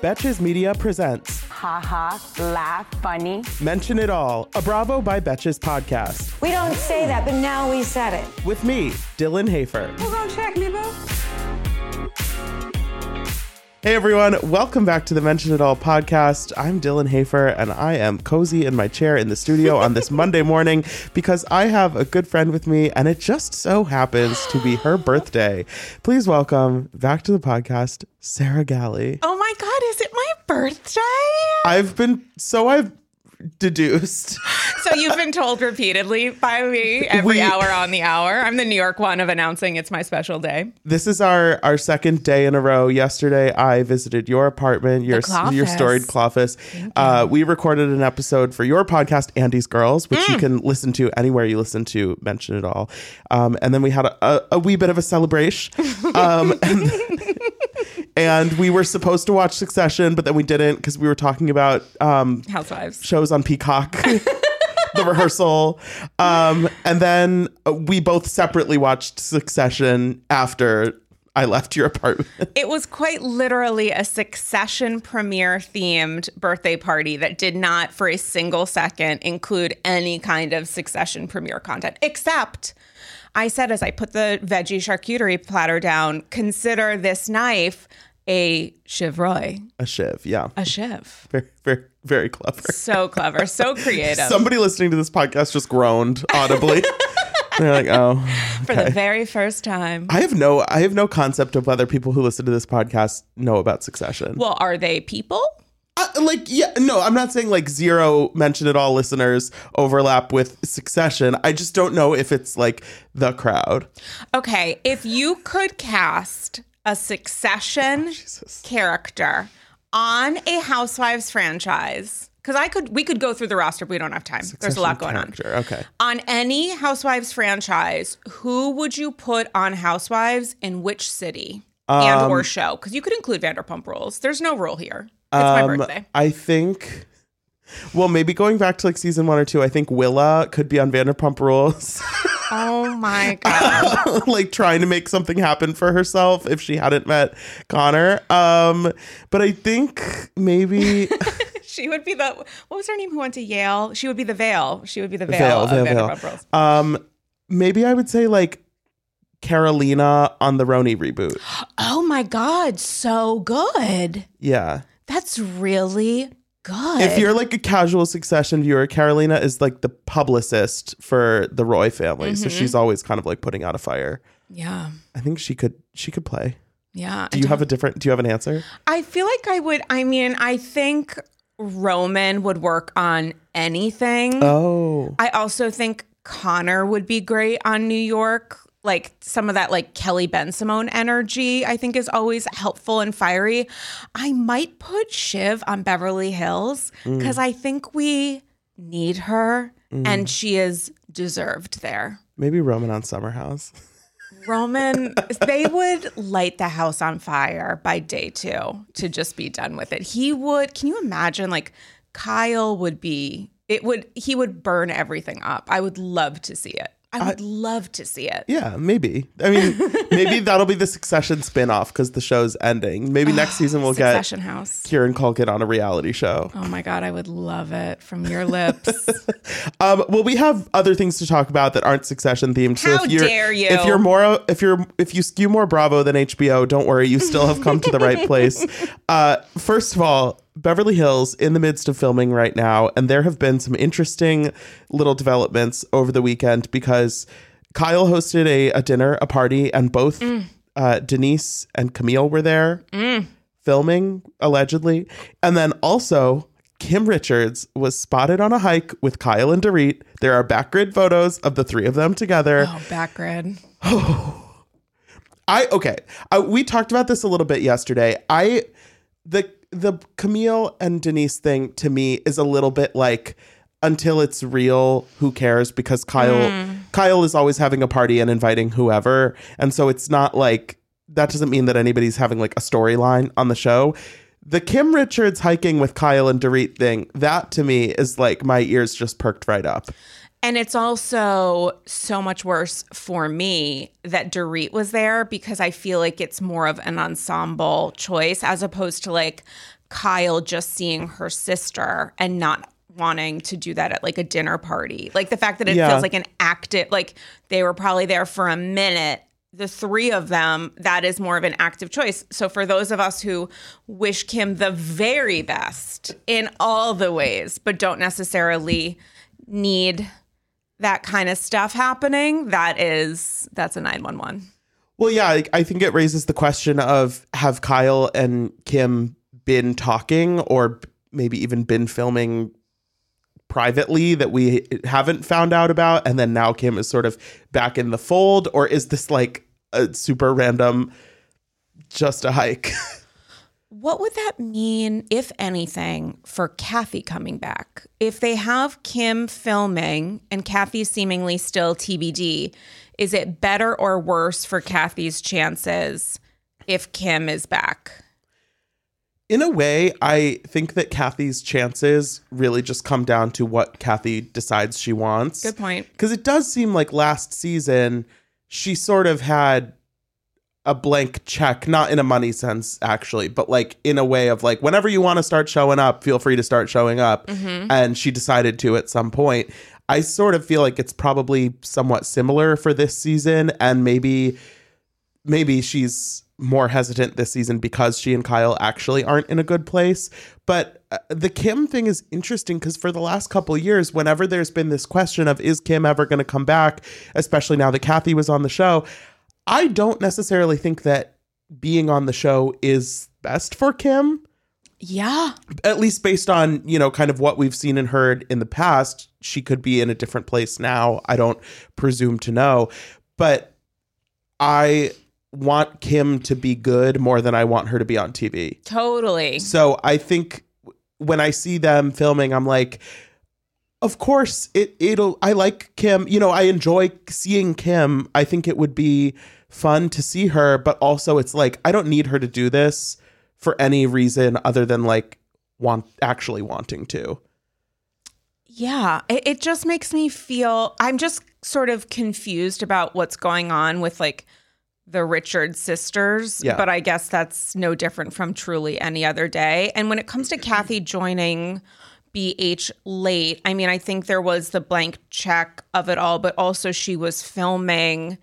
Betches Media presents Ha ha, laugh, funny. Mention It All, a Bravo by Betches podcast. We don't say that, but now we said it. With me, Dylan Hafer. Hold on, check me, boo. Hey everyone, welcome back to the Mention It All podcast. I'm Dylan Hafer and I am cozy in my chair in the studio on this Monday morning because I have a good friend with me and it just so happens to be her birthday. Please welcome back to the podcast, Sarah Galli. Oh my God, is it my birthday? I've been, so I've deduced. So you've been told repeatedly by me every We- hour on the hour. I'm the New York one of announcing it's my special day. This is our our second day in a row. Yesterday, I visited your apartment, your your storied Cloffice. Uh, we recorded an episode for your podcast, Andy's Girls, which Mm. you can listen to anywhere you listen to Mention It All. Um, and then we had a, a, a wee bit of a celebration. Um, and, and we were supposed to watch Succession, but then we didn't because we were talking about um, Housewives. shows on Peacock. the rehearsal. Um, and then uh, we both separately watched Succession after I left your apartment. It was quite literally a succession premiere themed birthday party that did not for a single second include any kind of succession premiere content, except I said as I put the veggie charcuterie platter down, consider this knife a chevroy, A shiv, yeah. a chev. Very, very, very clever. So clever, so creative. Somebody listening to this podcast just groaned audibly. They're like, oh. for the very first time. I have no I have no concept of whether people who listen to this podcast know about Succession. Well, are they people? Uh, like yeah no i'm not saying like zero mention it all listeners overlap with succession i just don't know if it's like the crowd Okay, if you could cast a Oh, succession character on a Housewives franchise, because I could, we could go through the roster, but we don't have time. There's a lot going Character, okay on. On any Housewives franchise, who would you put on Housewives in which city and Um, or show? Because you could include Vanderpump Rules. There's no rule here. It's my Um, birthday. I think. Well, maybe going back to like season one or two, I think Willa could be on Vanderpump Rules, Oh my god. like trying to make something happen for herself if she hadn't met Connor. Um, but I think maybe She would be the what was her name who went to Yale? She would be the Veil. She would be the Veil, Veil, of Veil, Veil. Vanderpump Rules. um, maybe I would say like Carolina on the Roni reboot. Oh my god, so good. Yeah. That's really good. If you're like a casual succession viewer, Carolina is like the publicist for the Roy family. So Mm-hmm. she's always kind of like putting out a fire. yeah, I think she could she could play. yeah. Do you have a different do you have an answer? I feel like I would. I mean, I think Roman would work on anything. Oh. I also think Connor would be great on New York. Like some of that, like Kelly Bensimon energy, I think is always helpful and fiery. I might put Shiv on Beverly Hills mm. because I think we need her mm. and she is deserved there. Maybe Roman on Summer House. Roman, they would light the house on fire by day two to just be done with it. He would, can you imagine? Like, Kyle would be, it would, he would burn everything up. I would love to see it. I would love to see it. Yeah, maybe. I mean, maybe that'll be the Succession spin-off because the show's ending. Maybe next season we'll get Succession House. Kieran Culkin on a reality show. Oh my God, I would love it from your lips. Um, well, we have other things to talk about that aren't Succession themed. So How if you're, dare you. If you're more, if you're, if you skew more Bravo than HBO, don't worry, you still have come to the right place. Uh, first of all, Beverly Hills in the midst of filming right now, and there have been some interesting little developments over the weekend because Kyle hosted a, a dinner, a party, and both uh, Denise and Camille were there filming allegedly, and then also. Kim Richards was spotted on a hike with Kyle and Dorit. There are backgrid photos of the three of them together. oh, back grid. I okay. Uh, we talked about this a little bit yesterday. I the the Camille and Denise thing to me is a little bit like until it's real, who cares? Because Kyle hmm. Kyle is always having a party and inviting whoever, and so it's not like that doesn't mean that anybody's having like a storyline on the show. The Kim Richards hiking with Kyle and Dorit thing, that to me is like my ears just perked right up. And it's also so much worse for me that Dorit was there because I feel like it's more of an ensemble choice as opposed to like Kyle just seeing her sister and not wanting to do that at like a dinner party. Like the fact that it Yeah. feels like an active, like they were probably there for a minute. The three of them, that is more of an active choice. So, for those of us who wish Kim the very best in all the ways, but don't necessarily need that kind of stuff happening, that is that's a 911. Well, yeah, I, I think it raises the question of have Kyle and Kim been talking or maybe even been filming privately that we haven't found out about and then now Kim is sort of back in the fold or is this like a super random just a hike? What would that mean, if anything, for Kathy coming back? If they have Kim filming and Kathy seemingly still TBD, is it better or worse for Kathy's chances if Kim is back? in a way, I think that Kathy's chances really just come down to what Kathy decides she wants. Good point. Because it does seem like last season she sort of had a blank check, not in a money sense, actually, but like in a way of like, whenever you want to start showing up, feel free to start showing up. Mm-hmm. And she decided to at some point. I sort of feel like it's probably somewhat similar for this season. And maybe, maybe she's more hesitant this season because she and Kyle actually aren't in a good place. But uh, the Kim thing is interesting because for the last couple years, whenever there's been this question of is Kim ever going to come back, especially now that Kathy was on the show, I don't necessarily think that being on the show is best for Kim. Yeah. at least based on you know kind of what we've seen and heard in the past she could be in a different place now. I don't presume to know. But i want kim to be good more than i want her to be on tv Totally. so i think when i see them filming i'm like of course it it'll i like kim. You know i enjoy seeing kim. I think it would be fun to see her but also it's like i don't need her to do this for any reason other than like want actually wanting to Yeah, it, it just makes me feel I'm just sort of confused about what's going on with like the Richard sisters, Yeah. but I guess that's no different from truly any other day. And when it comes to Kathy joining BH late, I mean, I think there was the blank check of it all, but also she was filming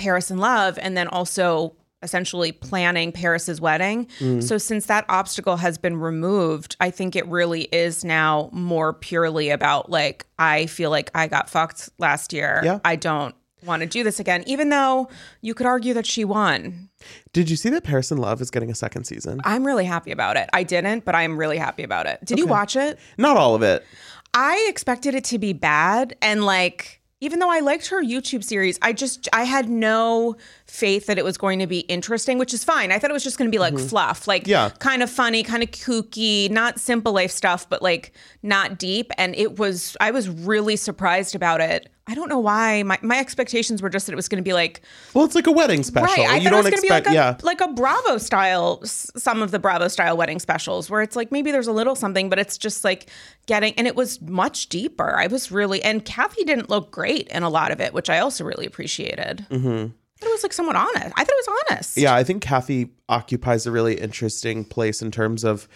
Paris in Love and then also essentially planning Paris's wedding. Mm. So since that obstacle has been removed, I think it really is now more purely about like I feel like I got fucked last year. Yeah. I don't want to do this again even though you could argue that she won. did you see that paris in love is getting a second season I'm really happy about it. I didn't, but I'm really happy about it. Did you watch it? not all of it I expected it to be bad and like even though I liked her YouTube series, I just I had no faith that it was going to be interesting, which is fine. I thought it was just going to be like fluff, like Yeah. kind of funny, kind of kooky, not simple life stuff, but like not deep. And it was I was really surprised about it. I don't know why. My my expectations were just that it was going to be like well it's like a wedding special Right. I you thought don't it was to be expect like a, yeah like a Bravo style, some of the Bravo style wedding specials where it's like maybe there's a little something, but it's just like getting, and it was much deeper. I was really, and Kathy didn't look great in a lot of it, which I also really appreciated. Mm-hmm. Thought it was like somewhat honest. I thought it was honest. Yeah, I think Kathy occupies a really interesting place in terms of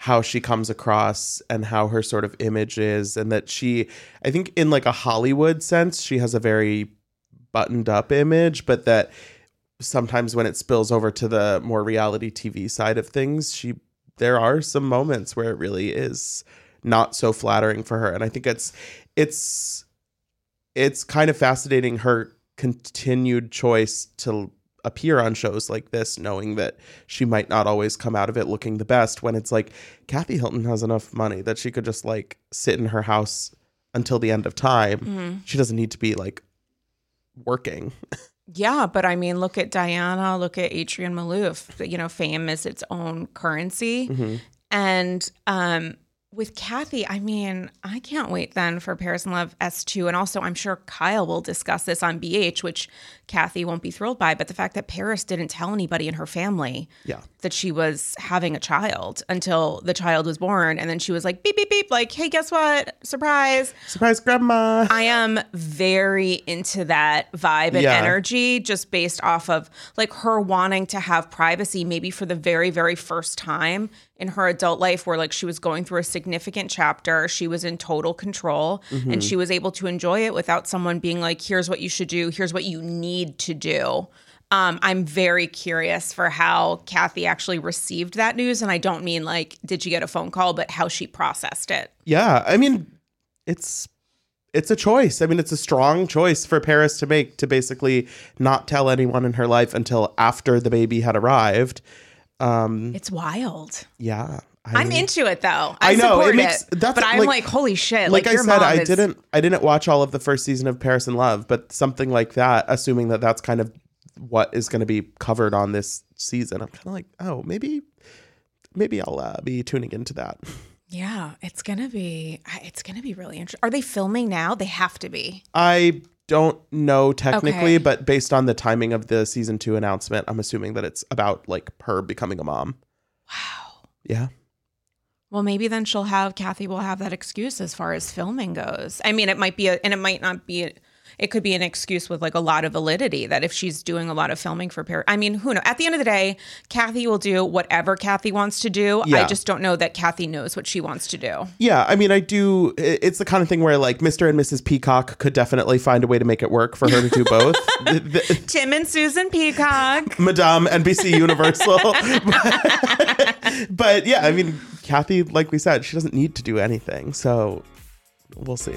how she comes across and how her sort of image is and that she I think in like a Hollywood sense she has a very buttoned up image but that sometimes when it spills over to the more reality TV side of things she there are some moments where it really is not so flattering for her and I think it's it's it's kind of fascinating her continued choice to appear on shows like this knowing that she might not always come out of it looking the best when it's like Kathy Hilton has enough money that she could just like sit in her house until the end of time. She doesn't need to be like working. Yeah, but I mean, look at Diana, look at Adrienne Maloof. You know, fame is its own currency. And um, with Kathy, I mean, I can't wait then for Paris in Love S2. And also, I'm sure Kyle will discuss this on BH, which Kathy won't be thrilled by. But the fact that Paris didn't tell anybody in her family Yeah. that she was having a child until the child was born. And then she was like, beep, beep, beep, like, hey, guess what? Surprise. Surprise, grandma. I am very into that vibe and Yeah. energy just based off of like her wanting to have privacy maybe for the very very first time in her adult life where like she was going through a significant chapter she was in total control and she was able to enjoy it without someone being like here's what you should do here's what you need to do um, I'm very curious for how Kathy actually received that news. And I don't mean like, did you get a phone call, but how she processed it. Yeah, I mean, it's it's a choice. I mean, it's a strong choice for Paris to make to basically not tell anyone in her life until after the baby had arrived. Um, It's wild. yeah, I I'm into it though. I I, know, it support makes- it, that's but I'm like- like, holy shit! Like, Like, I said, I is- didn't I didn't watch all of the first season of Paris in Love, but something like that, assuming that that's kind of what is going to be covered on this season, I'm kind of like, oh, maybe maybe I'll uh, be tuning into that. Yeah, it's gonna be. It's gonna be really interesting. Are they filming now? They have to be. I don't know technically, Okay. but based on the timing of the season two announcement, I'm assuming that it's about like her becoming a mom. Wow. Yeah. Well, maybe then she'll have Kathy will have that excuse as far as filming goes. I mean, it might be, a, and it might not be. A, it could be an excuse with like a lot of validity that if she's doing a lot of filming for Paris, I mean, who knows? At the end of the day, Kathy will do whatever Kathy wants to do. Yeah. I just don't know that Kathy knows what she wants to do. Yeah. I mean, I do. It's the kind of thing where like Mr. and Mrs. Peacock could definitely find a way to make it work for her to do both. The- the- Tim and Susan Peacock. Madame NBC Universal. but yeah, I mean, Kathy, like we said, she doesn't need to do anything. So we'll see.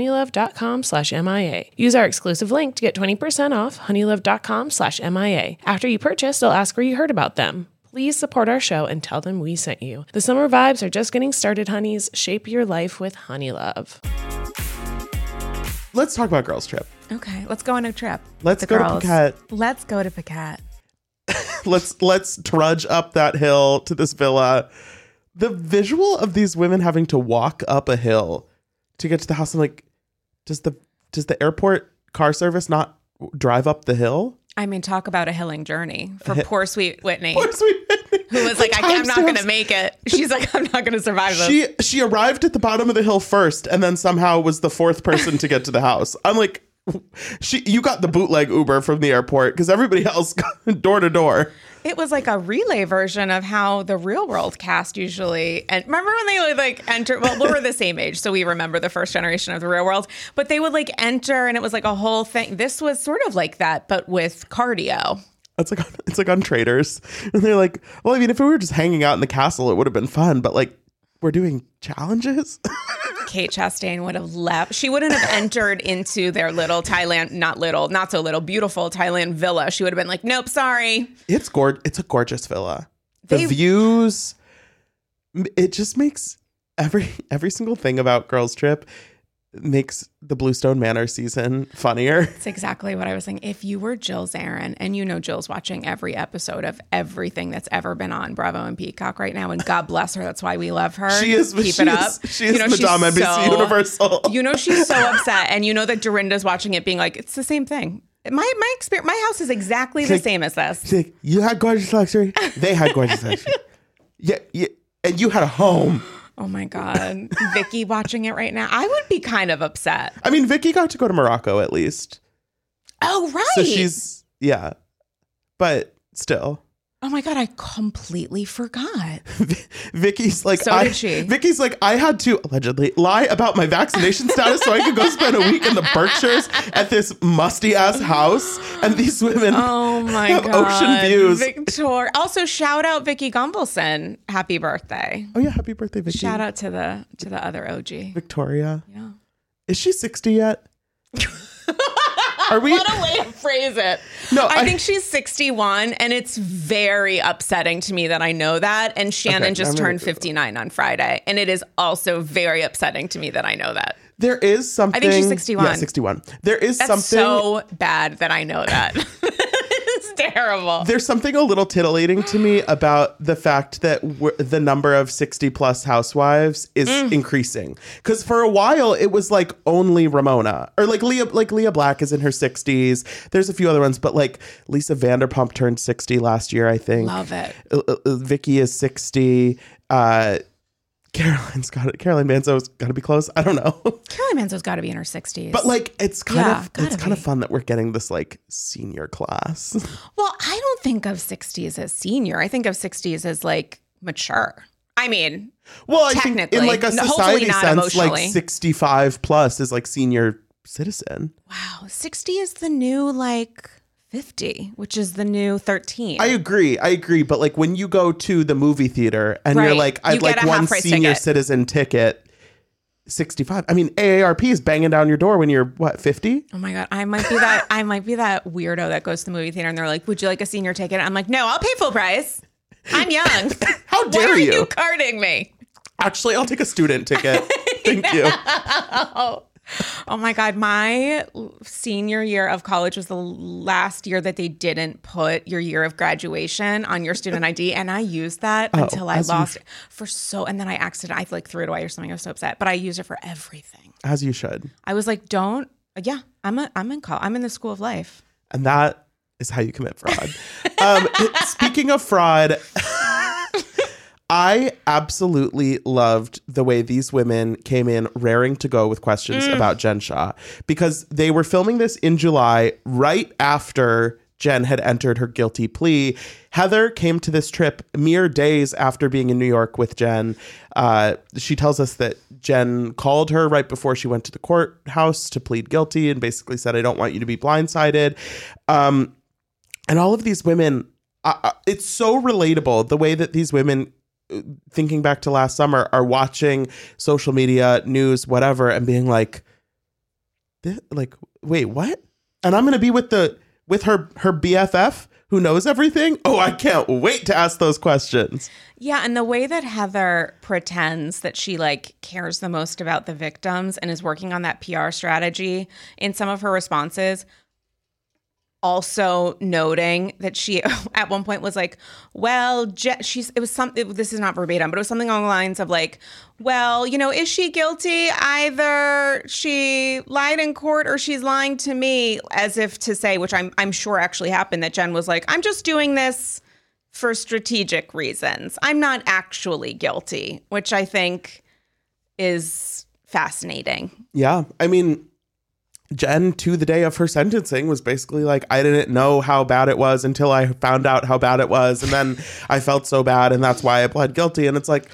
honeylove.com slash MIA. Use our exclusive link to get 20% off honeylove.com slash MIA. After you purchase, they'll ask where you heard about them. Please support our show and tell them we sent you. The summer vibes are just getting started, honeys. Shape your life with Honeylove. Let's talk about Girls Trip. Okay, let's go on a trip. Let's go girls. to Phuket. Let's go to Phuket. let's let's trudge up that hill to this villa. The visual of these women having to walk up a hill to get to the house. I'm like, does the does the airport car service not drive up the hill? I mean, talk about a hilling journey for poor sweet Whitney, Poor sweet Whitney. who was like, I, "I'm not going to make it." She's like, "I'm not going to survive this." She she arrived at the bottom of the hill first, and then somehow was the fourth person to get to the house. I'm like, she you got the bootleg Uber from the airport because everybody else got door to door. It was like a relay version of how the real world cast usually. And remember when they would like enter? Well, we were the same age, so we remember the first generation of the real world. But they would like enter, and it was like a whole thing. This was sort of like that, but with cardio. It's like it's like on Traitors, and they're like, well, I mean, if we were just hanging out in the castle, it would have been fun, but like we're doing challenges. Kate Chastain would have left. She wouldn't have entered into their little Thailand, not little, not so little, beautiful Thailand villa. She would have been like, nope, sorry. it's gor- It's a gorgeous villa. The They- views. It just makes every every single thing about Girls Trip makes the Bluestone Manor season funnier. That's exactly what I was saying. If you were Jill Zarin, and you know Jill's watching every episode of everything that's ever been on Bravo and Peacock right now, and God bless her, that's why we love her. She is. Keep she it is, up. She is You know, she's Madame NBC so- Universal. You know she's so upset, and you know that Dorinda's watching it, being like, "It's the same thing." My my experience, my house is exactly the Like- same as this. Like, you had gorgeous luxury. They had gorgeous luxury. Yeah, yeah, and you had a home. Oh my god, Vicki watching it right now. I would be kind of upset. I mean, Vicki got to go to Morocco at least, Oh right. so she's yeah, but still. Oh my god, I completely forgot. Vicki's like, So I, did she. Vicki's like, I had to allegedly lie about my vaccination status so I could go spend a week in the Berkshires at this musty ass house, and these women Oh my have god. ocean views. Victor. Also shout out Vicki Gunvalson. Happy birthday. oh yeah, happy birthday, Vicki. Shout out to the to the other OG. Victoria. Yeah. Is she sixty yet? Are we? What a way to phrase it. No, I, I- think she's 61 and it's very upsetting to me that I know that and Shannon Okay, just I'm turned 59 on Friday and it is also very upsetting to me that I know that. There is something. I think she's 61. Yeah, 61. There is That's something. so bad that I know that. terrible. there's something a little titillating to me about the fact that the number of 60 plus housewives is Mm. increasing. Because for a while it was like only Ramona or like Lea, like Lea Black is in her 60s. There's a few other ones, but like Lisa Vanderpump turned 60 last year, I think. Love it. Uh, uh, uh, Vicki is 60. Uh, Caroline's got it. Caroline Manzo's got to be close. I don't know. Caroline Manzo's got to be in her 60s. But like, it's kind Yeah, of it's gotta kind of fun that we're getting this like senior class. Well, I don't think of 60s as senior. I think of 60s as like mature. I mean, Well, think in Technically. like a society sense, like 65 plus is like senior citizen. wow, 60 is the new like 50, which is the new 13. I agree. I agree. But like when you go to the movie theater and you're like, I'd get like one senior ticket. citizen ticket, 65. I mean, AARP is banging down your door when you're what, 50? Oh my god, I might be that I might be that weirdo that goes to the movie theater and they're like, "Would you like a senior ticket?" I'm like, "No, I'll pay full price. I'm young. How Why dare are you? you carding me?" Actually, I'll take a student ticket. Thank you. Oh my god, my senior year of college was the last year that they didn't put your year of graduation on your student ID, and I used that until I Oh, as you lost it for so. And then I accidentally, I like threw it away or something. I was so upset, but I used it for everything. As you should. I was like, "Don't." Yeah, I'm a, I'm in college. I'm in the school of life. And that is how you commit fraud. um, speaking of fraud, I absolutely loved the way these women came in raring to go with questions about Jen Shah because they were filming this in July, right after Jen had entered her guilty plea. Heather came to this trip mere days after being in New York with Jen. Uh, she tells us that Jen called her right before she went to the courthouse to plead guilty and basically said, I don't want you to be blindsided. Um, and all of these women uh, uh, it's so relatable the way that these women thinking back to last summer are watching social media news whatever and being like like wait what and i'm gonna be with the with her her bff who knows everything oh i can't wait to ask those questions Yeah, and the way that Heather pretends that she like cares the most about the victims and is working on that PR strategy in some of her responses. Also noting that she at one point was like, "Well, Je- she's it was something. This is not verbatim, but it was something along the lines of like, well, you know, is she guilty? Either she lied in court or she's lying to me, as if to say, which I'm I'm sure actually happened. That Jen was like, I'm just doing this for strategic reasons. I'm not actually guilty, which I think is fascinating. Yeah. I mean, Jen, to the day of her sentencing, was basically like, I didn't know how bad it was until I found out how bad it was. And then I felt so bad, and that's why I pled guilty. And it's like,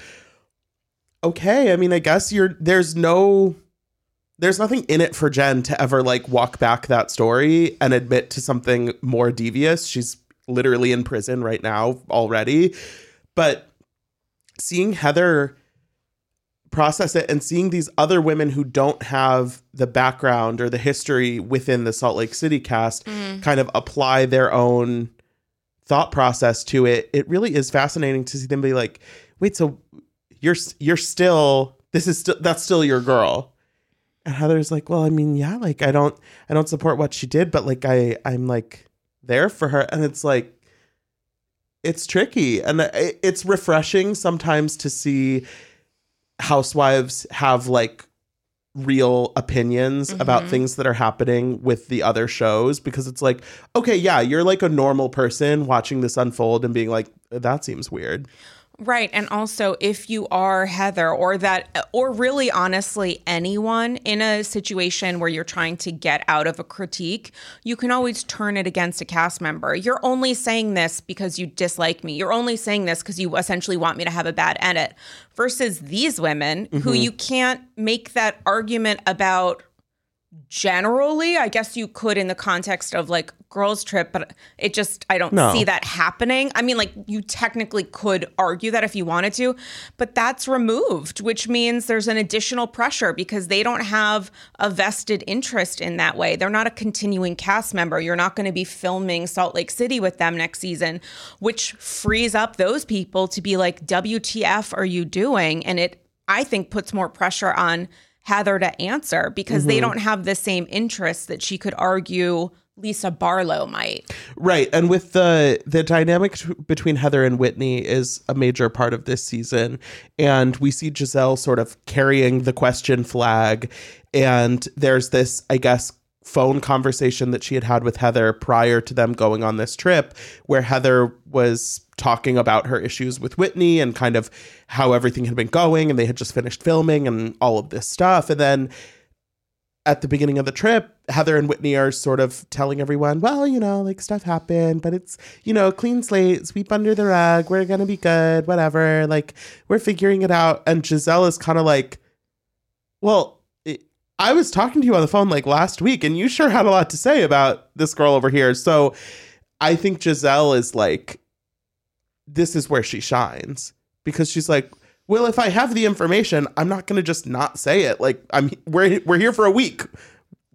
okay, I mean, I guess you're, there's no, there's nothing in it for Jen to ever like walk back that story and admit to something more devious. She's literally in prison right now already. But seeing Heather process it and seeing these other women who don't have the background or the history within the Salt Lake City cast mm-hmm. kind of apply their own thought process to it it really is fascinating to see them be like wait so you're you're still this is still that's still your girl. And Heather's like well I mean yeah like I don't I don't support what she did but like I I'm like there for her. And it's like it's tricky. And uh, it's refreshing sometimes to see housewives have like real opinions mm-hmm. about things that are happening with the other shows because it's like okay yeah you're like a normal person watching this unfold and being like that seems weird Right. And also, if you are Heather or that, or really honestly, anyone in a situation where you're trying to get out of a critique, you can always turn it against a cast member. You're only saying this because you dislike me. You're only saying this because you essentially want me to have a bad edit. Versus these women who mm-hmm. you can't make that argument about generally i guess you could in the context of like girls trip but it just i don't No. see that happening. I mean like you technically could argue that if you wanted to but that's removed which means there's an additional pressure because they don't have a vested interest in that way. They're not a continuing cast member. You're not going to be filming salt lake city with them next season which frees up those people to be like wtf are you doing? And it i think puts more pressure on Heather to answer because they mm-hmm. don't have the same interests that she could argue Lisa Barlow might. right and with the the dynamic t- between heather and whitney is a major part of this season and we see gizelle sort of carrying the question flag and there's this i guess phone conversation that she had had with heather prior to them going on this trip where heather was talking about her issues with whitney and kind of how everything had been going and they had just finished filming and all of this stuff and then at the beginning of the trip, Heather and Whitney are sort of telling everyone, well, you know, like stuff happened, but it's, you know, clean slate, sweep under the rug, we're going to be good, whatever. Like, we're figuring it out. And Gizelle is kind of like, well, I was talking to you on the phone like last week, and you sure had a lot to say about this girl over here. So I think Gizelle is like, this is where she shines because she's like, well, if I have the information, I'm not going to just not say it. Like I'm we're we're here for a week.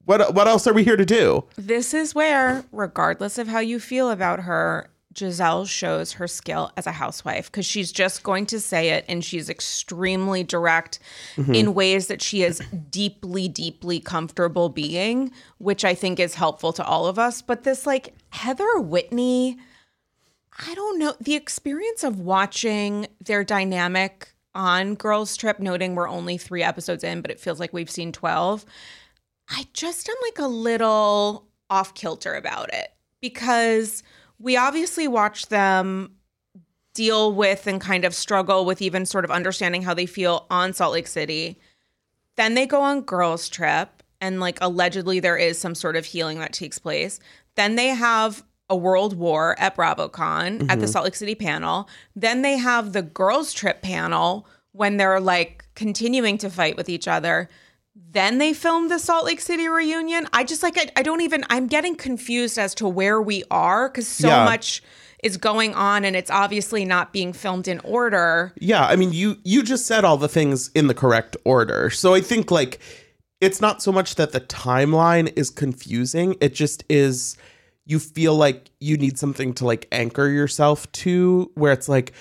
What what else are we here to do? This is where, regardless of how you feel about her, Gizelle shows her skill as a housewife because she's just going to say it and she's extremely direct mm-hmm. in ways that she is deeply, deeply comfortable being, which I think is helpful to all of us. But this, like, Heather Whitney, I don't know. The experience of watching their dynamic on Girls Trip, noting we're only three episodes in, but it feels like we've seen 12. I just am like a little off kilter about it because we obviously watch them deal with and kind of struggle with even sort of understanding how they feel on Salt Lake City. Then they go on girls trip and like allegedly there is some sort of healing that takes place. Then they have a world war at BravoCon at the mm-hmm. Salt Lake City panel. Then they have the girls trip panel when they're like continuing to fight with each other. Then they filmed the Salt Lake City reunion. I just like I, I don't even I'm getting confused as to where we are cuz so Yeah. much is going on and it's obviously not being filmed in order. Yeah, I mean you you just said all the things in the correct order. So I think like it's not so much that the timeline is confusing, it just is you feel like you need something to like anchor yourself to where it's like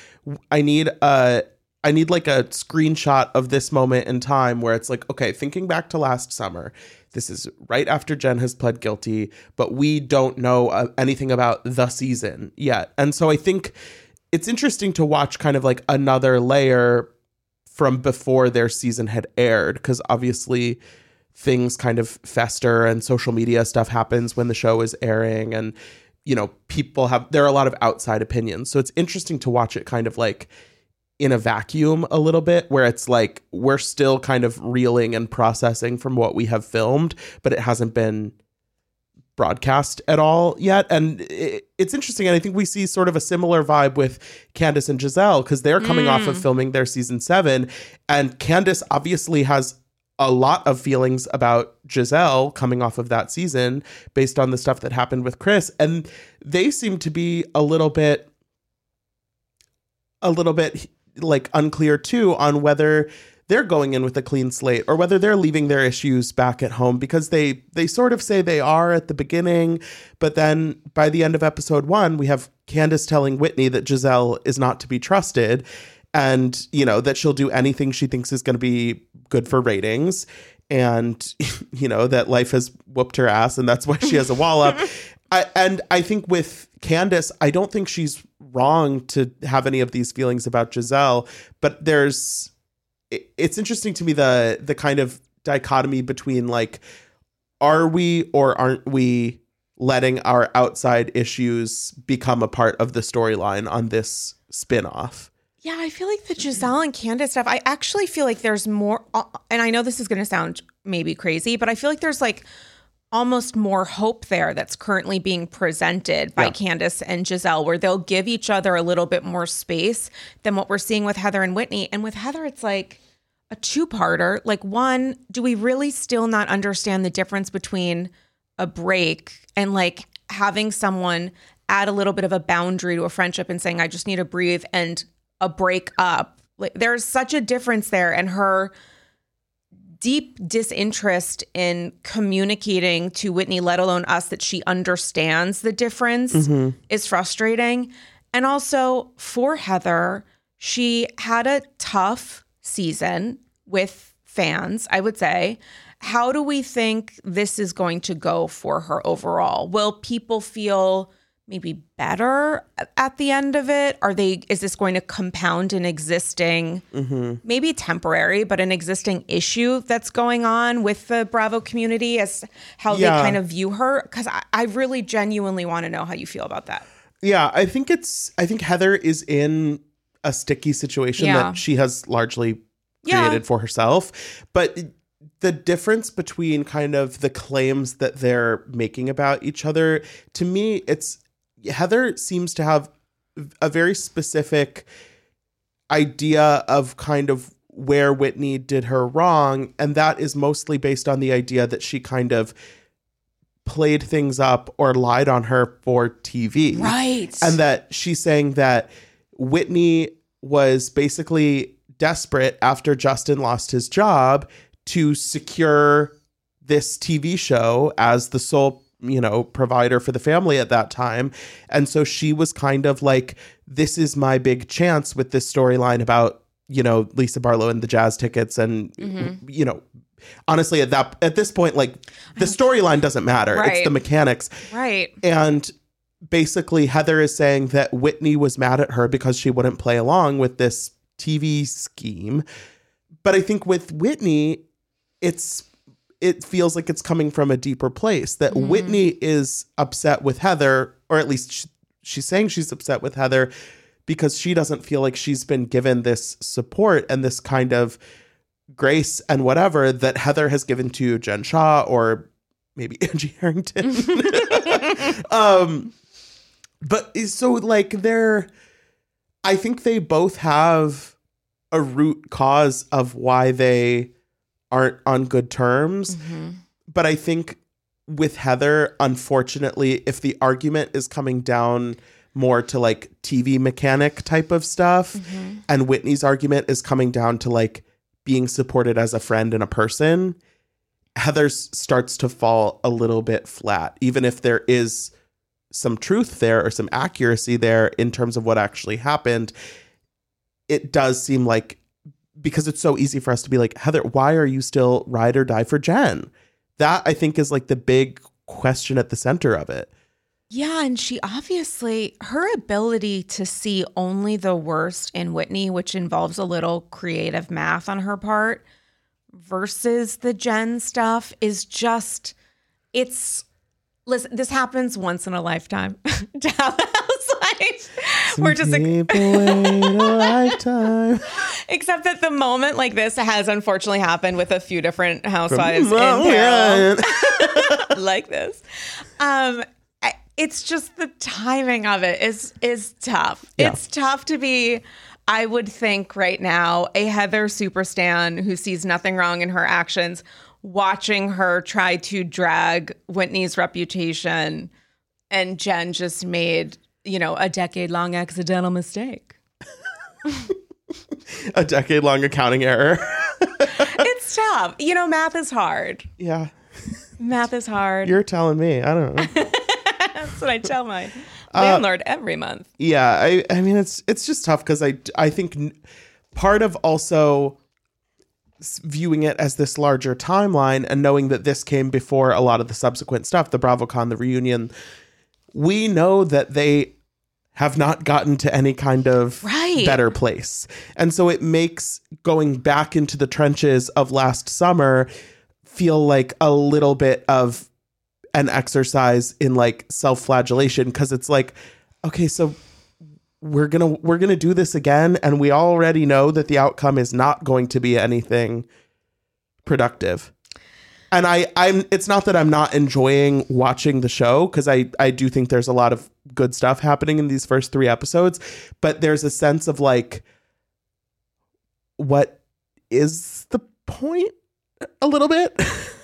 I need a I need like a screenshot of this moment in time where it's like okay, thinking back to last summer, This is right after Jen has pled guilty, but we don't know uh, anything about the season yet. And so I think it's interesting to watch kind of like another layer from before their season had aired because obviously things kind of fester and social media stuff happens when the show is airing and you know people have there are a lot of outside opinions. So it's interesting to watch it kind of like in a vacuum a little bit where it's like we're still kind of reeling and processing from what we have filmed but it hasn't been broadcast at all yet. And it, it's interesting. And i think we see sort of a similar vibe with candiace and gizelle because they're coming off of mm. filming their season seven. And candiace obviously has a lot of feelings about gizelle coming off of that season based on the stuff that happened with chris. And they seem to be a little bit a little bit like unclear too on whether they're going in with a clean slate or whether they're leaving their issues back at home because they they sort of say they are at the beginning. But then by the end of episode 1 we have Candiace telling Whitney that Gizelle is not to be trusted and you know that she'll do anything she thinks is going to be good for ratings and you know that life has whooped her ass and that's why she has a wall up I, and I think with Candiace, I don't think she's wrong to have any of these feelings about Gizelle, but there's it- it's interesting to me the the kind of dichotomy between like are we or aren't we letting our outside issues become a part of the storyline on this spin-off? Yeah, I feel like the Gizelle and Candiace stuff, I actually feel like there's more, and I know this is going to sound maybe crazy, but I feel like there's like almost more hope there that's currently being presented by Yeah. Candiace and Gizelle, where they'll give each other a little bit more space than what we're seeing with Heather and Whitney. And with Heather, it's like a two parter. Like, one, do we really still not understand the difference between a break and like having someone add a little bit of a boundary to a friendship and saying, I just need to breathe and a break up? Like, there's such a difference there. And her, deep disinterest in communicating to Whitney, let alone us, that she understands the difference mm-hmm. is frustrating. And also for Heather, she had a tough season with fans, I would say. How do we think this is going to go for her overall? Will people feel maybe better at the end of it? Are they is this going to compound an existing mm-hmm. maybe temporary, but an existing issue that's going on with the Bravo community as how Yeah. they kind of view her? Because I, I really genuinely want to know how you feel about that. Yeah, I think it's I think Heather is in a sticky situation Yeah. that she has largely Yeah. created for herself. But the difference between kind of the claims that they're making about each other, to me, it's Heather seems to have a very specific idea of kind of where Whitney did her wrong. And that is mostly based on the idea that she kind of played things up or lied on her for TV. Right. And that she's saying that Whitney was basically desperate after Justin lost his job to secure this TV show as the sole, you know, provider for the family at that time. And so she was kind of like, this is my big chance with this storyline about, you know, Lisa Barlow and the jazz tickets and mm-hmm. you know, honestly at that at this point like the storyline doesn't matter. It's the mechanics. right. And basically, Heather is saying that Whitney was mad at her because she wouldn't play along with this TV scheme. But I think with Whitney, it's it feels like it's coming from a deeper place that Whitney is upset with Heather, or at least she, she's saying she's upset with Heather because she doesn't feel like she's been given this support and this kind of grace and whatever that Heather has given to Jen Shah or maybe Angie Harrington. um but so like they're I think they both have a root cause of why they aren't on good terms. Mm-hmm. But I think with Heather, unfortunately, if the argument is coming down more to like TV mechanic type of stuff, mm-hmm. and Whitney's argument is coming down to like being supported as a friend and a person, Heather's starts to fall a little bit flat, even if there is some truth there or some accuracy there in terms of what actually happened. It does seem like because it's so easy for us to be like, Heather, why are you still ride or die for Jen? that I think is like the big question at the center of it. Yeah, and she obviously her ability to see only the worst in Whitney, which involves a little creative math on her part, versus the Jen stuff is just it's listen, this happens once in a lifetime. Dallas Housewives. We're just like, a lifetime. except that the moment like this has unfortunately happened with a few different housewives in Oh, parallel. like this. Um, it's just the timing of it is is tough. Yeah. It's tough to be. I would think right now a Heather superstan who sees nothing wrong in her actions, watching her try to drag Whitney's reputation, and Jen just made you know a decade long accidental mistake. a decade long accounting error. It's tough. You know, math is hard. yeah. Math is hard. You're telling me. I don't know. That's what I tell my Uh, landlord every month. yeah i i mean it's it's just tough because i i think n- part of also viewing it as this larger timeline and knowing that this came before a lot of the subsequent stuff the bravocon the reunion we know that they have not gotten to any kind of Right. better place and so it makes going back into the trenches of last summer feel like a little bit of an exercise in like self-flagellation because it's like okay so we're gonna we're gonna do this again and we already know that the outcome is not going to be anything productive and i i'm it's not that i'm not enjoying watching the show because i i do think there's a lot of good stuff happening in these first three episodes but there's a sense of like what is the point a little bit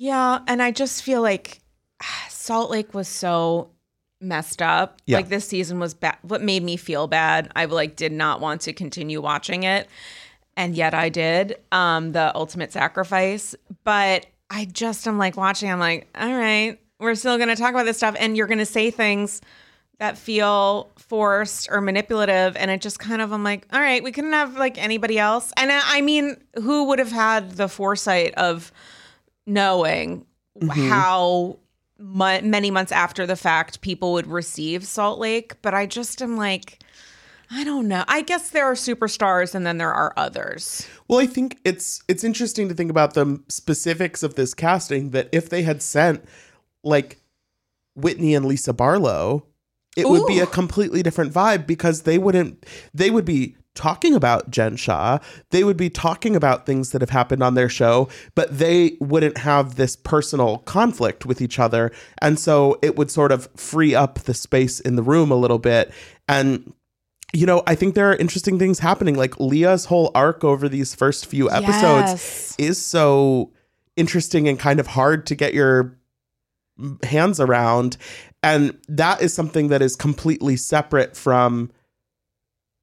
Yeah, and I just feel like Salt Lake was so messed up. Yeah. Like this season was bad. What made me feel bad, I like did not want to continue watching it, and yet I did. Um, the Ultimate Sacrifice, but I just am like watching. I'm like, all right, we're still going to talk about this stuff, and you're going to say things that feel forced or manipulative and it just kind of i'm like all right we couldn't have like anybody else and i, I mean who would have had the foresight of knowing how mu- many months after the fact people would receive Salt Lake, but I just am like, I don't know. I guess there are superstars and then there are others. Well, I think it's it's interesting to think about the specifics of this casting. That if they had sent like Whitney and Lisa Barlow, it would be a completely different vibe because they wouldn't they would be talking about Jen Shah. They would be talking about things that have happened on their show, but they wouldn't have this personal conflict with each other. And so it would sort of free up the space in the room a little bit. And you know, I think there are interesting things happening. Like Leah's whole arc over these first few episodes Yes. is so interesting and kind of hard to get your hands around. And that is something that is completely separate from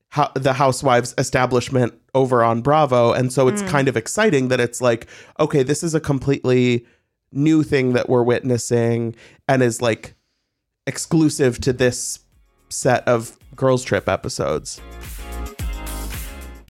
how the housewives establishment over on Bravo. And so it's hmm. kind of exciting that it's like, okay, this is a completely new thing that we're witnessing and is like exclusive to this set of girls trip episodes.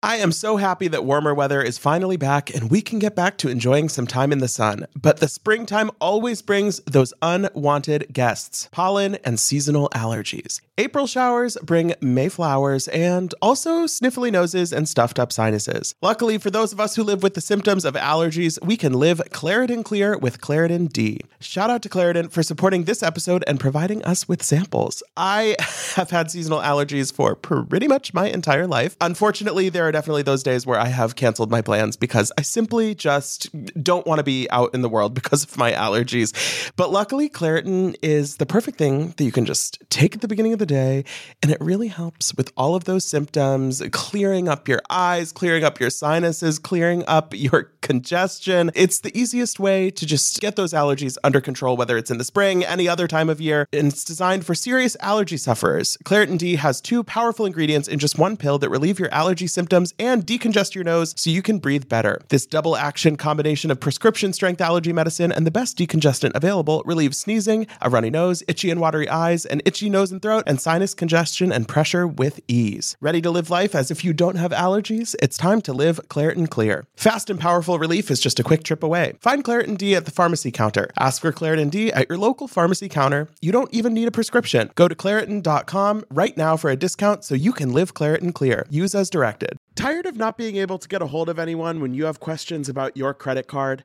I am so happy that warmer weather is finally back and we can get back to enjoying some time in the sun. But the springtime always brings those unwanted guests pollen and seasonal allergies. April showers bring May flowers and also sniffly noses and stuffed up sinuses. Luckily, for those of us who live with the symptoms of allergies, we can live Claritin Clear with Claritin D. Shout out to Claritin for supporting this episode and providing us with samples. I have had seasonal allergies for pretty much my entire life. Unfortunately, there are definitely those days where I have canceled my plans because I simply just don't want to be out in the world because of my allergies. But luckily, Claritin is the perfect thing that you can just take at the beginning of the day, and it really helps with all of those symptoms, clearing up your eyes, clearing up your sinuses, clearing up your congestion. It's the easiest way to just get those allergies under control, whether it's in the spring, any other time of year. And it's designed for serious allergy sufferers. Claritin D has two powerful ingredients in just one pill that relieve your allergy symptoms and decongest your nose so you can breathe better. This double action combination of prescription strength allergy medicine and the best decongestant available relieves sneezing, a runny nose, itchy and watery eyes, an itchy nose and throat, and sinus congestion and pressure with ease. Ready to live life as if you don't have allergies? It's time to live Claritin Clear. Fast and powerful relief is just a quick trip away. Find Claritin D at the pharmacy counter. Ask for Claritin D at your local pharmacy counter. You don't even need a prescription. Go to Claritin.com right now for a discount so you can live Claritin Clear. Use as directed. Tired of not being able to get a hold of anyone when you have questions about your credit card?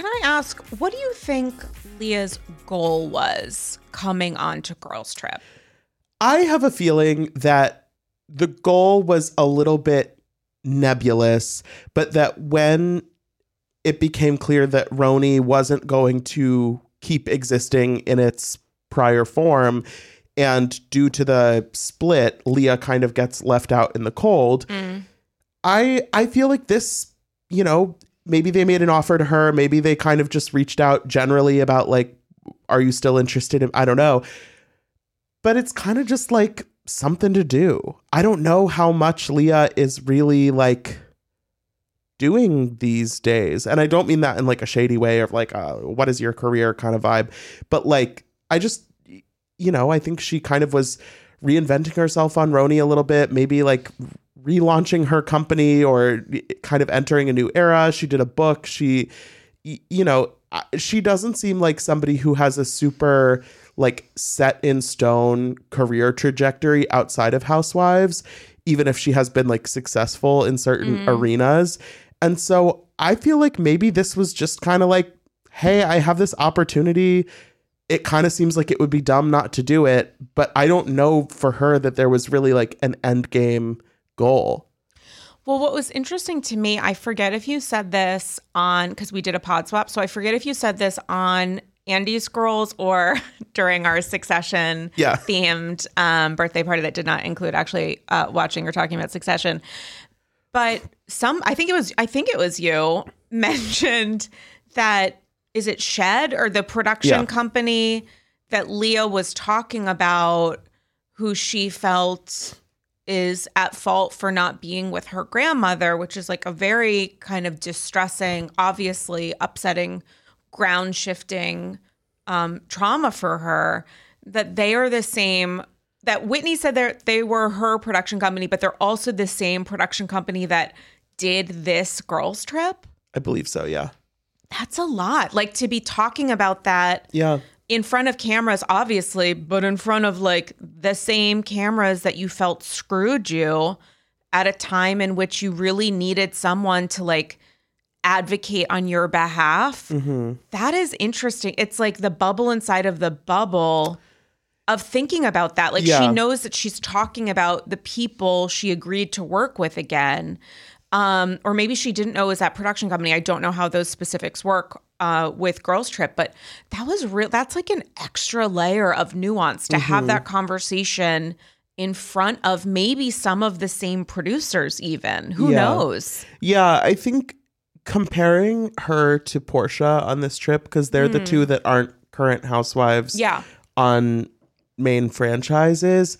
Can I ask, what do you think Leah's goal was coming on to Girls Trip? I have a feeling that the goal was a little bit nebulous, but that when it became clear that RHONY wasn't going to keep existing in its prior form, and due to the split, Leah kind of gets left out in the cold. Mm. I I feel like this, you know, maybe they made an offer to her, maybe they kind of just reached out generally about like are you still interested in I don't know. But it's kind of just like something to do. I don't know how much Leah is really like doing these days. And I don't mean that in like a shady way of like uh, what is your career kind of vibe, but like I just you know, I think she kind of was reinventing herself on RHONY a little bit, maybe like relaunching her company or kind of entering a new era. She did a book. She, you know, she doesn't seem like somebody who has a super like set in stone career trajectory outside of Housewives, even if she has been like successful in certain mm. arenas. And so I feel like maybe this was just kind of like, hey, I have this opportunity it kind of seems like it would be dumb not to do it, but I don't know for her that there was really like an end game goal. Well, what was interesting to me, I forget if you said this on, because we did a pod swap. So I forget if you said this on Andy's Girls or during our Succession Yeah. themed um, birthday party that did not include actually uh, watching or talking about Succession. But some, I think it was, I think it was you mentioned that is it Shed or the production Yeah. company that Leah was talking about, who she felt is at fault for not being with her grandmother, which is like a very kind of distressing, obviously upsetting, ground shifting um, trauma for her. That they are the same. That Whitney said that they were her production company, but they're also the same production company that did this girls trip. I believe so, yeah. That's a lot. Like to be talking about that Yeah. In front of cameras, obviously, but in front of like the same cameras that you felt screwed you at a time in which you really needed someone to like advocate on your behalf. That is interesting. It's like the bubble inside of the bubble of thinking about that. Like she knows that she's talking about the people she agreed to work with again. Um, or maybe she didn't know it was that production company. I don't know how those specifics work uh, with Girls Trip, but that was real. That's like an extra layer of nuance to have that conversation in front of maybe some of the same producers, even. Who Yeah. knows? Yeah, I think comparing her to Porsha on this trip, because they're the two that aren't current housewives Yeah. on main franchises,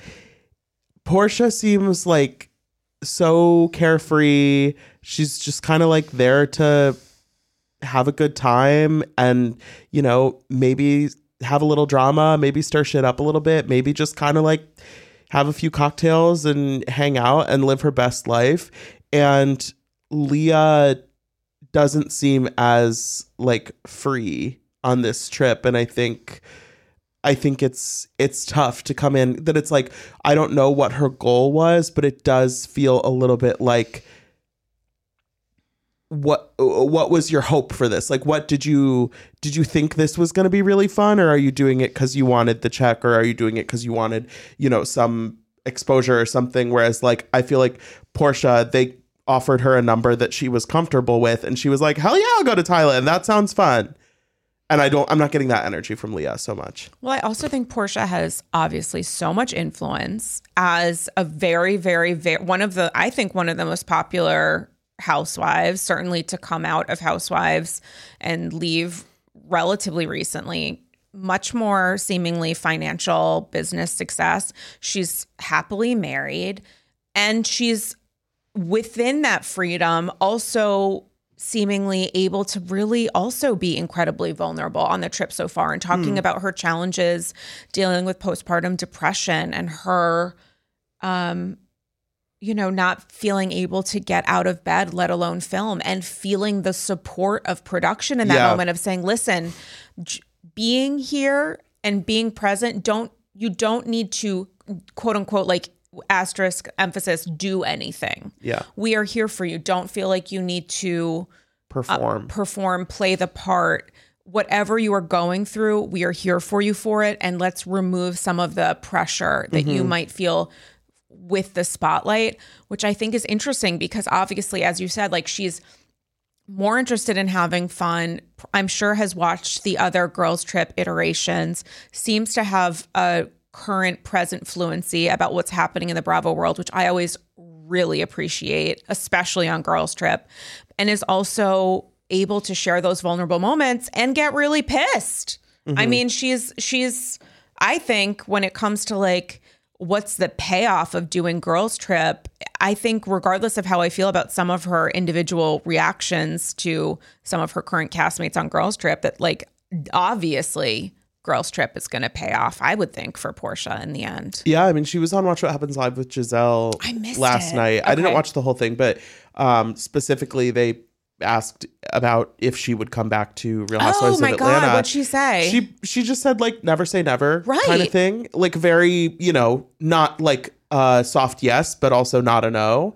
Porsha seems like so carefree. She's just kind of like there to have a good time and, you know, maybe have a little drama, maybe stir shit up a little bit, maybe just kind of like have a few cocktails and hang out and live her best life. And Leah doesn't seem as like free on this trip and I think I think it's it's tough to come in that it's like I don't know what her goal was, but it does feel a little bit like what what was your hope for this? Like what did you did you think this was going to be really fun or are you doing it cuz you wanted the check or are you doing it cuz you wanted, you know, some exposure or something whereas like I feel like Porsha they offered her a number that she was comfortable with and she was like, "Hell yeah, I'll go to Thailand. That sounds fun." And I don't I'm not getting that energy from Leah so much. Well, I also think Porsha has obviously so much influence as a very, very, very one of the I think one of the most popular housewives, certainly to come out of housewives and leave relatively recently. Much more seemingly financial business success. She's happily married and she's within that freedom also seemingly able to really also be incredibly vulnerable on the trip so far and talking about her challenges dealing with postpartum depression and her um you know not feeling able to get out of bed let alone film and feeling the support of production in that Yeah. moment of saying listen j- being here and being present don't you don't need to quote unquote like asterisk emphasis do anything Yeah. we are here for you. Don't feel like you need to uh, Perform. perform, play the part. Whatever you are going through, we are here for you for it. And let's remove some of the pressure that you mm-hmm. might feel with the spotlight, which I think is interesting because obviously, as you said, like she's more interested in having fun. I'm sure has watched the other girls' trip iterations, seems to have a current present fluency about what's happening in the Bravo world, which I always really appreciate, especially on girls' trip, and is also able to share those vulnerable moments and get really pissed. I mm-hmm. mean, she's she's I think when it comes to like what's the payoff of doing girls trip i think regardless of how i feel about some of her individual reactions to some of her current castmates on girls trip that like obviously girls trip is going to pay off i would think for porsha in the end Yeah, I mean, she was on Watch What Happens Live with Gizelle I missed last it. night. I didn't watch the whole thing, but um, specifically, they asked about if she would come back to Real Housewives oh my of Atlanta. god what'd she say She she just said like never say never right. kind of thing. Like very, you know, not like uh soft yes, but also not a no.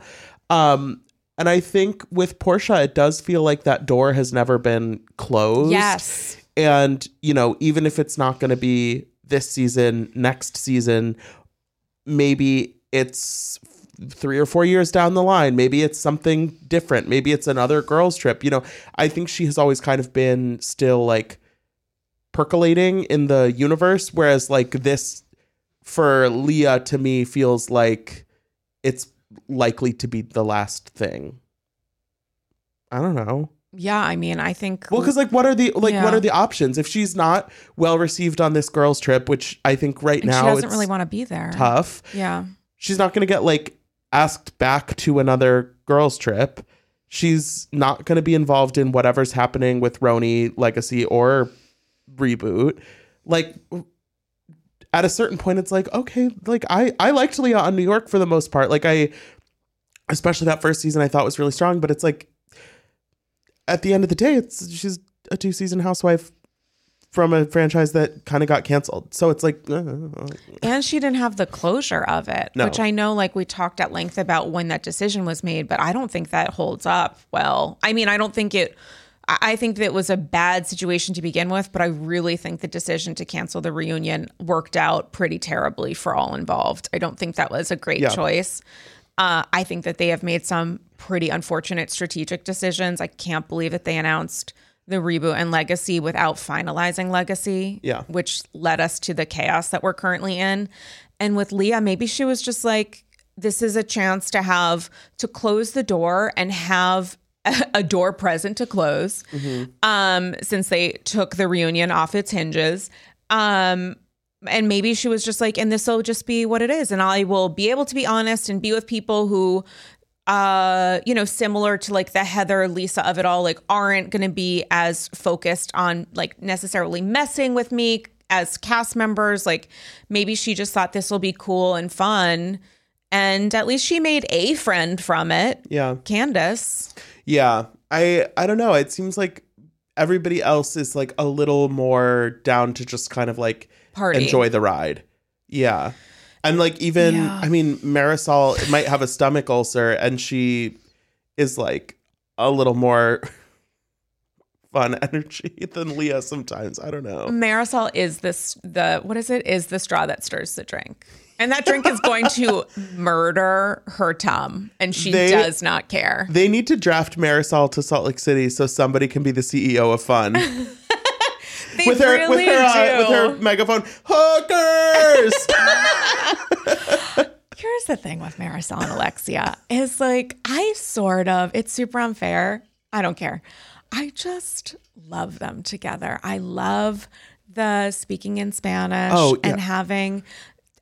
Um and I think with Porsha, it does feel like that door has never been closed. yes And, you know, even if it's not going to be this season, next season, maybe it's three or four years down the line. Maybe it's something different. Maybe it's another girls' trip. You know, I think she has always kind of been still like percolating in the universe, whereas like this for Leah to me feels like it's likely to be the last thing. I don't know. yeah i mean i think Well, because like, what are the like, what are the options if she's not well received on this girls' trip, which I think right and now she doesn't really want to be there tough. yeah She's not going to get like asked back to another girls' trip. She's not going to be involved in whatever's happening with RHONY Legacy or reboot. Like at a certain point, it's like okay, like I I liked Leah on New York for the most part. Like I, especially that first season, I thought was really strong. But it's like at the end of the day, it's she's a two season housewife from a franchise that kind of got canceled. So it's like, uh, and she didn't have the closure of it No. which i know like we talked at length about when that decision was made but i don't think that holds up well i mean i don't think it I I think that it was a bad situation to begin with, but I really think the decision to cancel the reunion worked out pretty terribly for all involved. I don't think that was a great Yeah. choice. Uh, I think that they have made some pretty unfortunate strategic decisions. I can't believe that they announced the reboot and legacy without finalizing legacy Yeah. which led us to the chaos that we're currently in. And with Leah, maybe she was just like, this is a chance to have to close the door and have a door present to close um since they took the reunion off its hinges um and maybe she was just like and this will just be what it is and i will be able to be honest and be with people who uh you know similar to like the heather lisa of it all like aren't going to be as focused on like necessarily messing with me as cast members like maybe she just thought this will be cool and fun and at least she made a friend from it yeah. candiace Yeah. I I don't know. It seems like everybody else is like a little more down to just kind of like Party. enjoy the ride. Yeah. And like even Yeah. I mean Marysol might have a stomach ulcer and she is like a little more fun energy than Leah sometimes. I don't know. Marysol is this the what is it? Is the straw that stirs the drink. And that drink is going to murder her tum, and she They- does not care. They need to draft Marysol to Salt Lake City so somebody can be the CEO of Fun. They with her really with her uh, with her megaphone hookers. Here's the thing with Marysol and Alexia is like I sort of it's super unfair. I don't care. I just love them together. I love the speaking in Spanish Oh, yeah. and having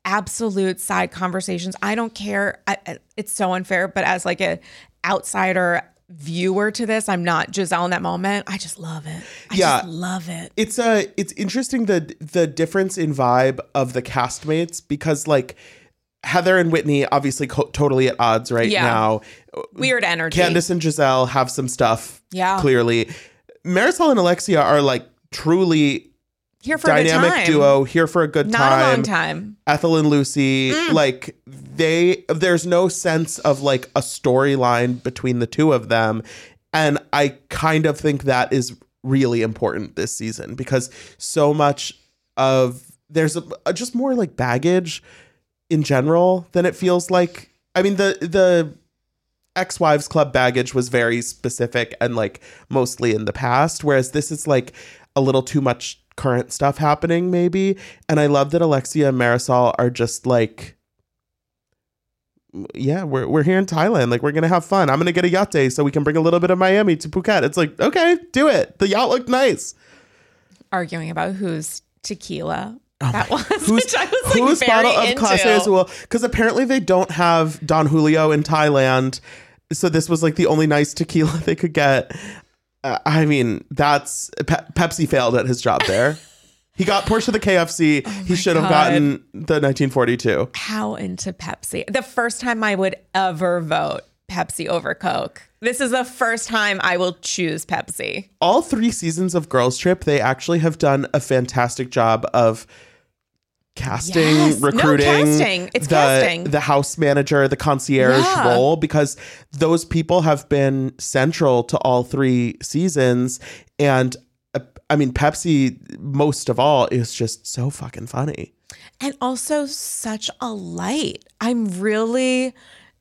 absolute side conversations. I don't care. I, I- it's so unfair, but as like a outsider viewer to this, I'm not Gizelle in that moment. I just love it. I Yeah. just love it. it's a it's interesting the the difference in vibe of the castmates because like Heather and Whitney obviously co- totally at odds right Yeah. now. Weird energy. Candiace and Gizelle have some stuff. Yeah. clearly. Marysol and Alexia are like truly Here for a good dynamic time. duo here for a good Not time. a long time. Ethel and Lucy, mm. like they there's no sense of like a storyline between the two of them. And I kind of think that is really important this season because so much of there's a, a- just more like baggage in general than it feels like. I mean the the ex-wives club baggage was very specific and like mostly in the past whereas this is like a little too much current stuff happening maybe. And i love that alexia and marysol are just like yeah we're, we're here in thailand. Like we're gonna have fun. I'm gonna get a yacht day so we can bring a little bit of miami to phuket. It's like okay do it. The yacht looked nice. Arguing about whose tequila oh that was, whose, which I was like whose very bottle of. Clase Azul? Because apparently they don't have Don Julio in Thailand, so this was like the only nice tequila they could get. Uh, I mean, that's Pe- Pepsi failed at his job there. he got Porsha the KFC. he should have Oh gotten the 1942. How into Pepsi? The first time I would ever vote Pepsi over Coke. This is the first time I will choose Pepsi. All three seasons of Girls Trip, they actually have done a fantastic job of casting, Yes. No, recruiting, casting. It's the, casting. the house manager, the concierge Yeah. role, because those people have been central to all three seasons. And uh, I mean, Pepsi, most of all, is just so fucking funny. And also such a light. I'm really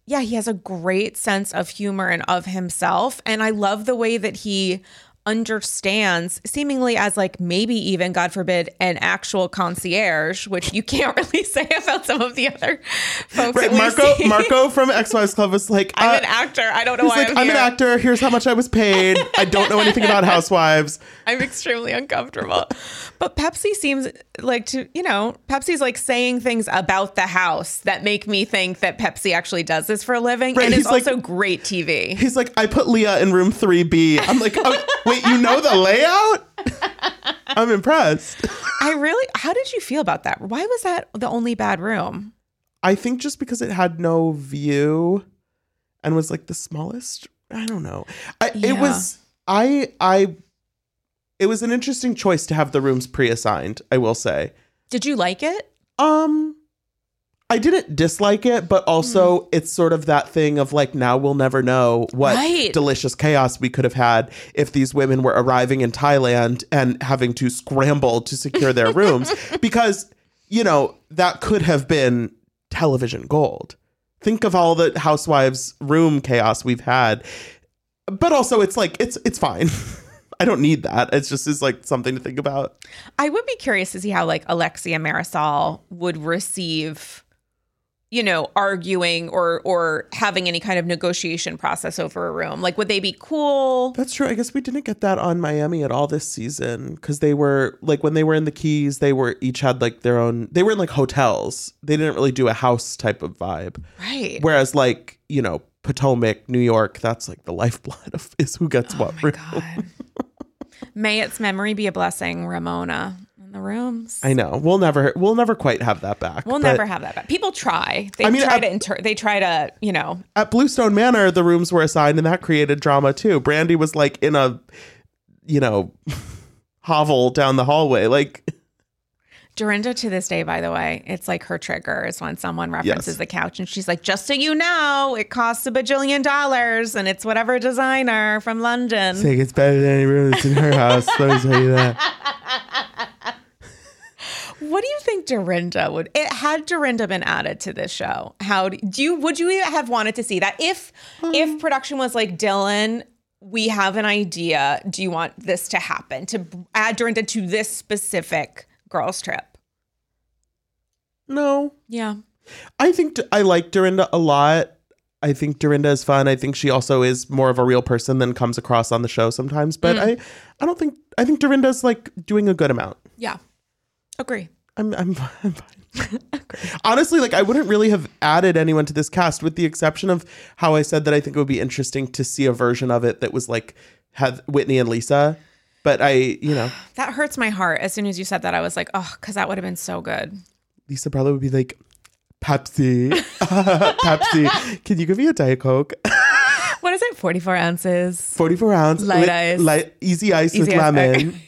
yeah, he has a great sense of humor and of himself. And I love the way that he understands, seemingly as like maybe even, God forbid, an actual concierge, which you can't really say about some of the other folks. Right, Marco. Marco from X Wives Club was like, I'm uh, an actor. I don't know why like, I'm, I'm an actor. Here's how much I was paid. I don't know anything about housewives. I'm extremely uncomfortable. But Pepsi seems like to, you know, Pepsi's like saying things about the house that make me think that Pepsi actually does this for a living. Right, and it's like- also great TV. He's like, I put Leah in room 3B. I'm like, oh, wait, you know the layout? I'm impressed. I really, how did you feel about that? Why was that the only bad room? I think just because it had no view and was like the smallest. I don't know. I, It was, I, I, it was an interesting choice to have the rooms pre-assigned. I will say. Did you like it? Um, I didn't dislike it, but also hmm. it's sort of that thing of like now we'll never know what Right. delicious chaos we could have had if these women were arriving in Thailand and having to scramble to secure their rooms because you know that could have been television gold. Think of all the housewives room chaos we've had. But also it's like it's it's fine. I don't need that. It's just is like something to think about. I would be curious to see how like Alexia Marisol would receive, you know, arguing or or having any kind of negotiation process over a room. Like, would they be cool? That's true. I guess we didn't get that on Miami at all this season because they were like when they were in the Keys, they were each had like their own. They were in like hotels. They didn't really do a house type of vibe. Right. Whereas like you know Potomac, New York, that's like the lifeblood of is who gets oh what room. Oh God. May its memory be a blessing, Ramona. In the rooms. I know we'll never we'll never quite have that back. We'll never have that back. People try. They I mean, try I- to inter- they try to, you know, At Bluestone Manor, the rooms were assigned, and that created drama too. Brandi was like in a, you know, hovel down the hallway, like. Dorinda to this day, by the way, it's like her trigger is when someone references Yes. the couch and she's like, just so you know, it costs a bajillion dollars and it's whatever designer from London. Saying it's better than any room that's in her house. Let me tell you that. What do you think Dorinda would it had Dorinda been added to this show? How do, do you would you have wanted to see that if if um. production was like Dylan, we have an idea. Do you want this to happen to add Dorinda to this specific girls trip? No, Yeah. I think I like Dorinda a lot. I think Dorinda is fun. I think she also is more of a real person than comes across on the show sometimes. But mm. I, I don't think I think Dorinda's like doing a good amount. Yeah. Agree. I'm I'm, I'm fine. Honestly, like I wouldn't really have added anyone to this cast, with the exception of how I said that I think it would be interesting to see a version of it that was like had Whitney and Lisa. But I, you know, That hurts my heart. As soon as you said that, I was like, oh, because that would have been so good. Lisa probably would be like, Pepsi, Pepsi, can you give me a Diet Coke? What is it? 44 ounces. 44 ounce Light ice. light, easy ice with ice, lemon.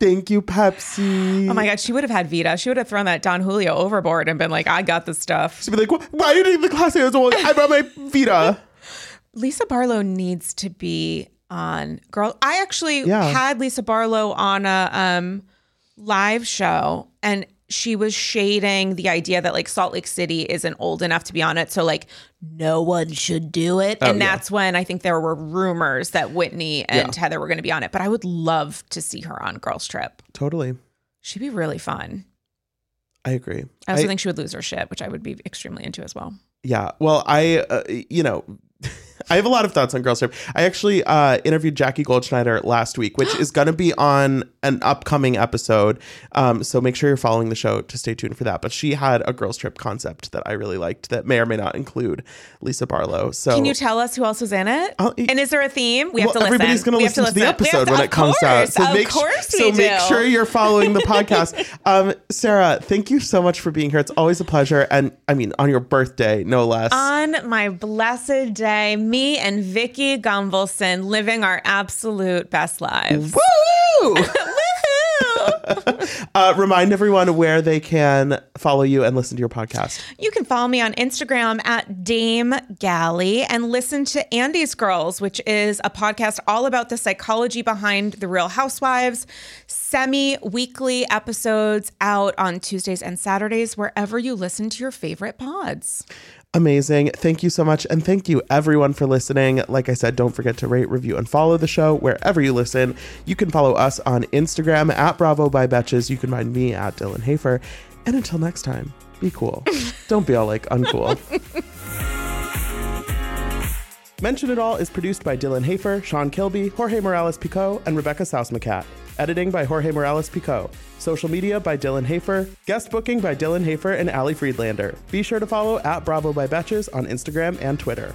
Thank you, Pepsi. Oh my God, she would have had Vida. She would have thrown that Don Julio overboard and been like, I got the stuff. She'd be like, "Wh- why are you taking the class? I was all- I brought my Vida. Lisa Barlow needs to be on Girl. I actually Yeah. had Lisa Barlow on a um, live show and she was shading the idea that like Salt Lake City isn't old enough to be on it. So like no one should do it. and Oh, yeah. that's when I think there were rumors that Whitney and Heather were going to be on it. But I would love to see her on Girls Trip. Totally. She'd be really fun. I agree. I also I- think she would lose her shit, which I would be extremely into as well. Yeah. Well, I, uh, you know, I have a lot of thoughts on Girls Trip. I actually uh, interviewed Jackie Goldschneider last week, which is going to be on an upcoming episode. Um, so make sure you're following the show to stay tuned for that. But she had a Girls Trip concept that I really liked that may or may not include Lisa Barlow. So Can you tell us who else was in it? I'll- and is there a theme? We have well, to listen. everybody's going to listen to, the episode to- when it comes out. So of make course so we make do. sure you're following the podcast. Um, Sarah, thank you so much for being here. It's always a pleasure, and I mean on your birthday, no less. On my blessed day, me and Vicki Gunvalson living our absolute best lives. Woo! Woohoo! uh, remind everyone where they can follow you and listen to your podcast. You can follow me on Instagram at Dame Galli and listen to Andy's Girls, which is a podcast all about the psychology behind the Real Housewives. Semi weekly episodes out on Tuesdays and Saturdays, wherever you listen to your favorite pods. Amazing. Thank you so much. And thank you everyone for listening. Like I said, don't forget to rate, review, and follow the show wherever you listen. You can follow us on Instagram at Bravo by Betches. You can find me at Dylan Hafer. And until next time, be cool. don't be all like uncool. Mention It All is produced by Dylan Hafer, Sean Kilby, Jorge Morales Pico, and Rebecca Sausmacat. Editing by Jorge Morales Pico. Social media by Dylan Hafer. Guest booking by Dylan Hafer and Ali Friedlander. Be sure to follow at Bravo by Betches on Instagram and Twitter.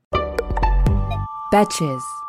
Betches.